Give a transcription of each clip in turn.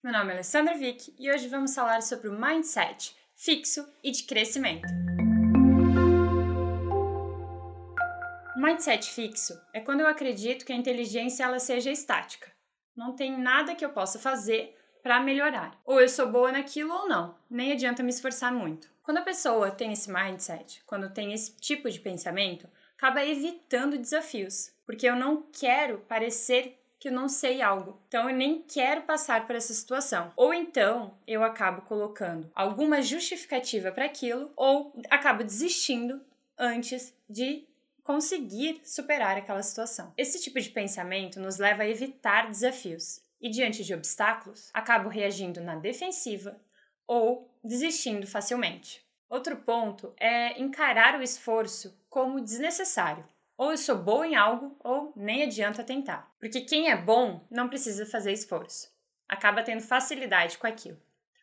Meu nome é Alessandra Vick e hoje vamos falar sobre o mindset fixo e de crescimento. O mindset fixo é quando eu acredito que a inteligência ela seja estática. Não tem nada que eu possa fazer para melhorar. Ou eu sou boa naquilo ou não. Nem adianta me esforçar muito. Quando a pessoa tem esse mindset, quando tem esse tipo de pensamento, acaba evitando desafios, porque eu não quero parecer que eu não sei algo. Então eu nem quero passar por essa situação. Ou então eu acabo colocando alguma justificativa para aquilo ou acabo desistindo antes de conseguir superar aquela situação. Esse tipo de pensamento nos leva a evitar desafios e diante de obstáculos, acabo reagindo na defensiva ou desistindo facilmente. Outro ponto é encarar o esforço como desnecessário. Ou eu sou boa em algo, ou nem adianta tentar. Porque quem é bom não precisa fazer esforço. Acaba tendo facilidade com aquilo.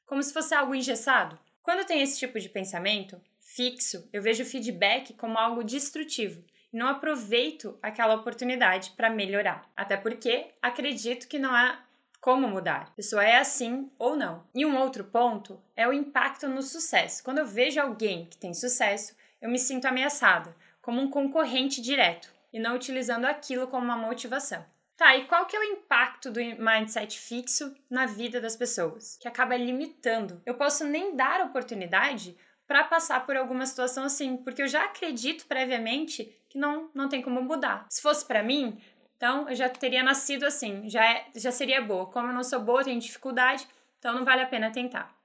Como se fosse algo engessado. Quando tem esse tipo de pensamento fixo, eu vejo o feedback como algo destrutivo e não aproveito aquela oportunidade para melhorar. Até porque acredito que não há como mudar. A pessoa é assim ou não. E um outro ponto é o impacto no sucesso. Quando eu vejo alguém que tem sucesso, eu me sinto ameaçada como um concorrente direto e não utilizando aquilo como uma motivação. Tá, e qual que é o impacto do mindset fixo na vida das pessoas? Que acaba limitando. Eu posso nem dar oportunidade para passar por alguma situação assim, porque eu já acredito previamente que não, não tem como mudar. Se fosse para mim, então eu já teria nascido assim, já, é, já seria boa. Como eu não sou boa, tenho dificuldade, então não vale a pena tentar.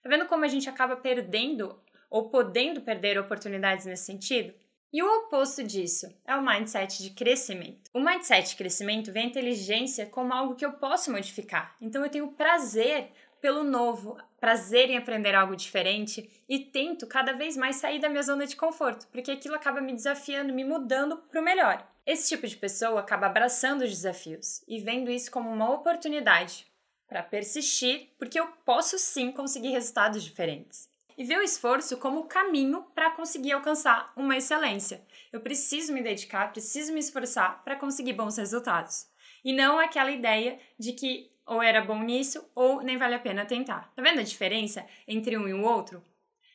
Tá vendo como a gente acaba perdendo ou podendo perder oportunidades nesse sentido? E o oposto disso é o mindset de crescimento. O mindset de crescimento vê a inteligência como algo que eu posso modificar. Então eu tenho prazer pelo novo, prazer em aprender algo diferente e tento cada vez mais sair da minha zona de conforto, porque aquilo acaba me desafiando, me mudando para o melhor. Esse tipo de pessoa acaba abraçando os desafios e vendo isso como uma oportunidade para persistir, porque eu posso sim conseguir resultados diferentes e vê o esforço como caminho para conseguir alcançar uma excelência. Eu preciso me dedicar, preciso me esforçar para conseguir bons resultados. E não aquela ideia de que ou era bom nisso ou nem vale a pena tentar. Tá vendo a diferença entre um e o outro?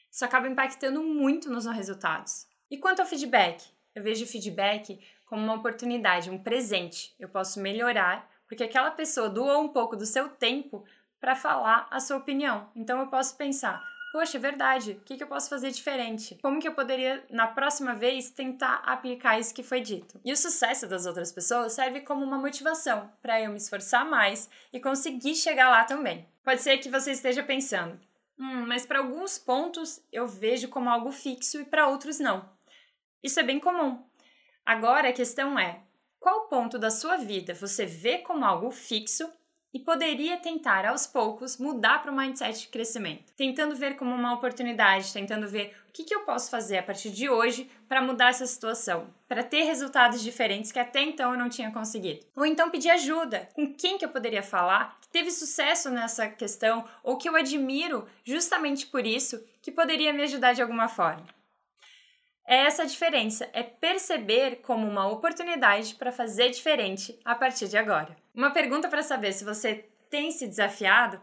Isso acaba impactando muito nos resultados. E quanto ao feedback? Eu vejo feedback como uma oportunidade, um presente. Eu posso melhorar porque aquela pessoa doou um pouco do seu tempo para falar a sua opinião. Então eu posso pensar: poxa, é verdade, o que, que eu posso fazer diferente? Como que eu poderia, na próxima vez, tentar aplicar isso que foi dito? E o sucesso das outras pessoas serve como uma motivação para eu me esforçar mais e conseguir chegar lá também. Pode ser que você esteja pensando, hum, mas para alguns pontos eu vejo como algo fixo e para outros não. Isso é bem comum. Agora a questão é: qual ponto da sua vida você vê como algo fixo e poderia tentar aos poucos mudar para o mindset de crescimento, tentando ver como uma oportunidade, tentando ver o que, que eu posso fazer a partir de hoje para mudar essa situação, para ter resultados diferentes que até então eu não tinha conseguido. Ou então pedir ajuda, com quem que eu poderia falar que teve sucesso nessa questão ou que eu admiro justamente por isso, que poderia me ajudar de alguma forma. É essa a diferença, é perceber como uma oportunidade para fazer diferente a partir de agora. Uma pergunta para saber se você tem se desafiado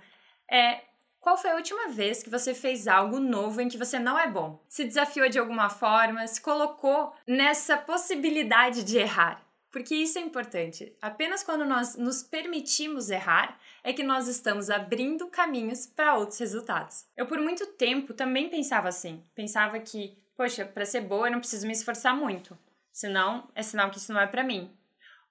é: qual foi a última vez que você fez algo novo em que você não é bom? Se desafiou de alguma forma, se colocou nessa possibilidade de errar? Porque isso é importante. Apenas quando nós nos permitimos errar é que nós estamos abrindo caminhos para outros resultados. Eu, por muito tempo, também pensava assim. Pensava que poxa, para ser boa eu não preciso me esforçar muito, senão é sinal que isso não é para mim.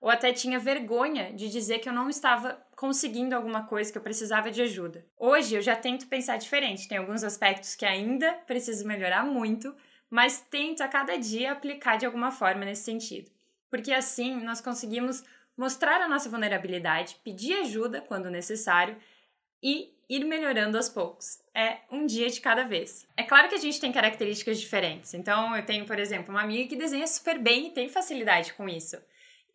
Ou até tinha vergonha de dizer que eu não estava conseguindo alguma coisa, que eu precisava de ajuda. Hoje eu já tento pensar diferente, tem alguns aspectos que ainda preciso melhorar muito, mas tento a cada dia aplicar de alguma forma nesse sentido. Porque assim nós conseguimos mostrar a nossa vulnerabilidade, pedir ajuda quando necessário e ir melhorando aos poucos. É um dia de cada vez. É claro que a gente tem características diferentes. Então, eu tenho, por exemplo, uma amiga que desenha super bem e tem facilidade com isso.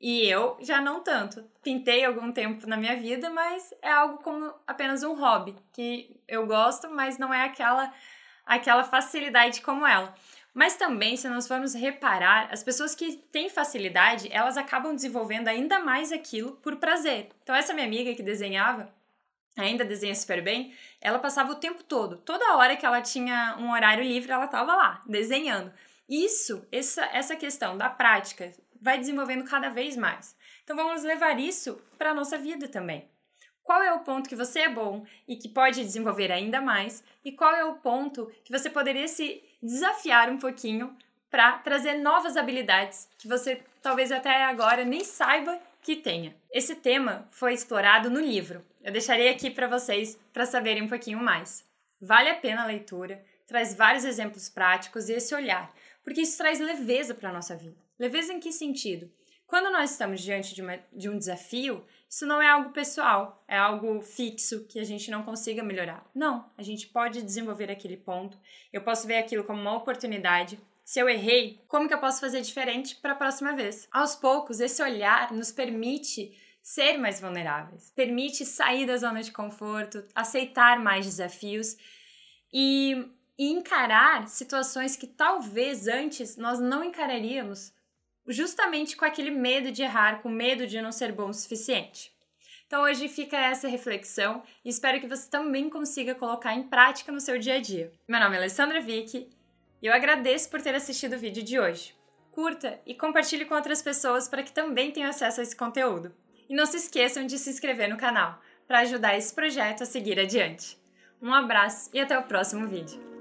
E eu já não tanto. Pintei algum tempo na minha vida, mas é algo como apenas um hobby, que eu gosto, mas não é aquela aquela facilidade como ela. Mas também, se nós formos reparar, as pessoas que têm facilidade, elas acabam desenvolvendo ainda mais aquilo por prazer. Então, essa minha amiga que desenhava, ainda desenha super bem, ela passava o tempo todo, toda hora que ela tinha um horário livre, ela estava lá, desenhando. Isso, essa, essa questão da prática, vai desenvolvendo cada vez mais. Então vamos levar isso para a nossa vida também. Qual é o ponto que você é bom e que pode desenvolver ainda mais? E qual é o ponto que você poderia se desafiar um pouquinho para trazer novas habilidades que você talvez até agora nem saiba que tenha? Esse tema foi explorado no livro. Eu deixarei aqui para vocês para saberem um pouquinho mais. Vale a pena a leitura, traz vários exemplos práticos e esse olhar, porque isso traz leveza para a nossa vida. Leveza em que sentido? Quando nós estamos diante de, uma, de um desafio, isso não é algo pessoal, é algo fixo que a gente não consiga melhorar. Não, a gente pode desenvolver aquele ponto. Eu posso ver aquilo como uma oportunidade. Se eu errei, como que eu posso fazer diferente para a próxima vez? Aos poucos, esse olhar nos permite ser mais vulneráveis, permite sair da zona de conforto, aceitar mais desafios e, e encarar situações que talvez antes nós não encararíamos justamente com aquele medo de errar, com medo de não ser bom o suficiente. Então hoje fica essa reflexão e espero que você também consiga colocar em prática no seu dia a dia. Meu nome é Alessandra Vick e eu agradeço por ter assistido o vídeo de hoje. Curta e compartilhe com outras pessoas para que também tenham acesso a esse conteúdo. E não se esqueçam de se inscrever no canal para ajudar esse projeto a seguir adiante. Um abraço e até o próximo vídeo.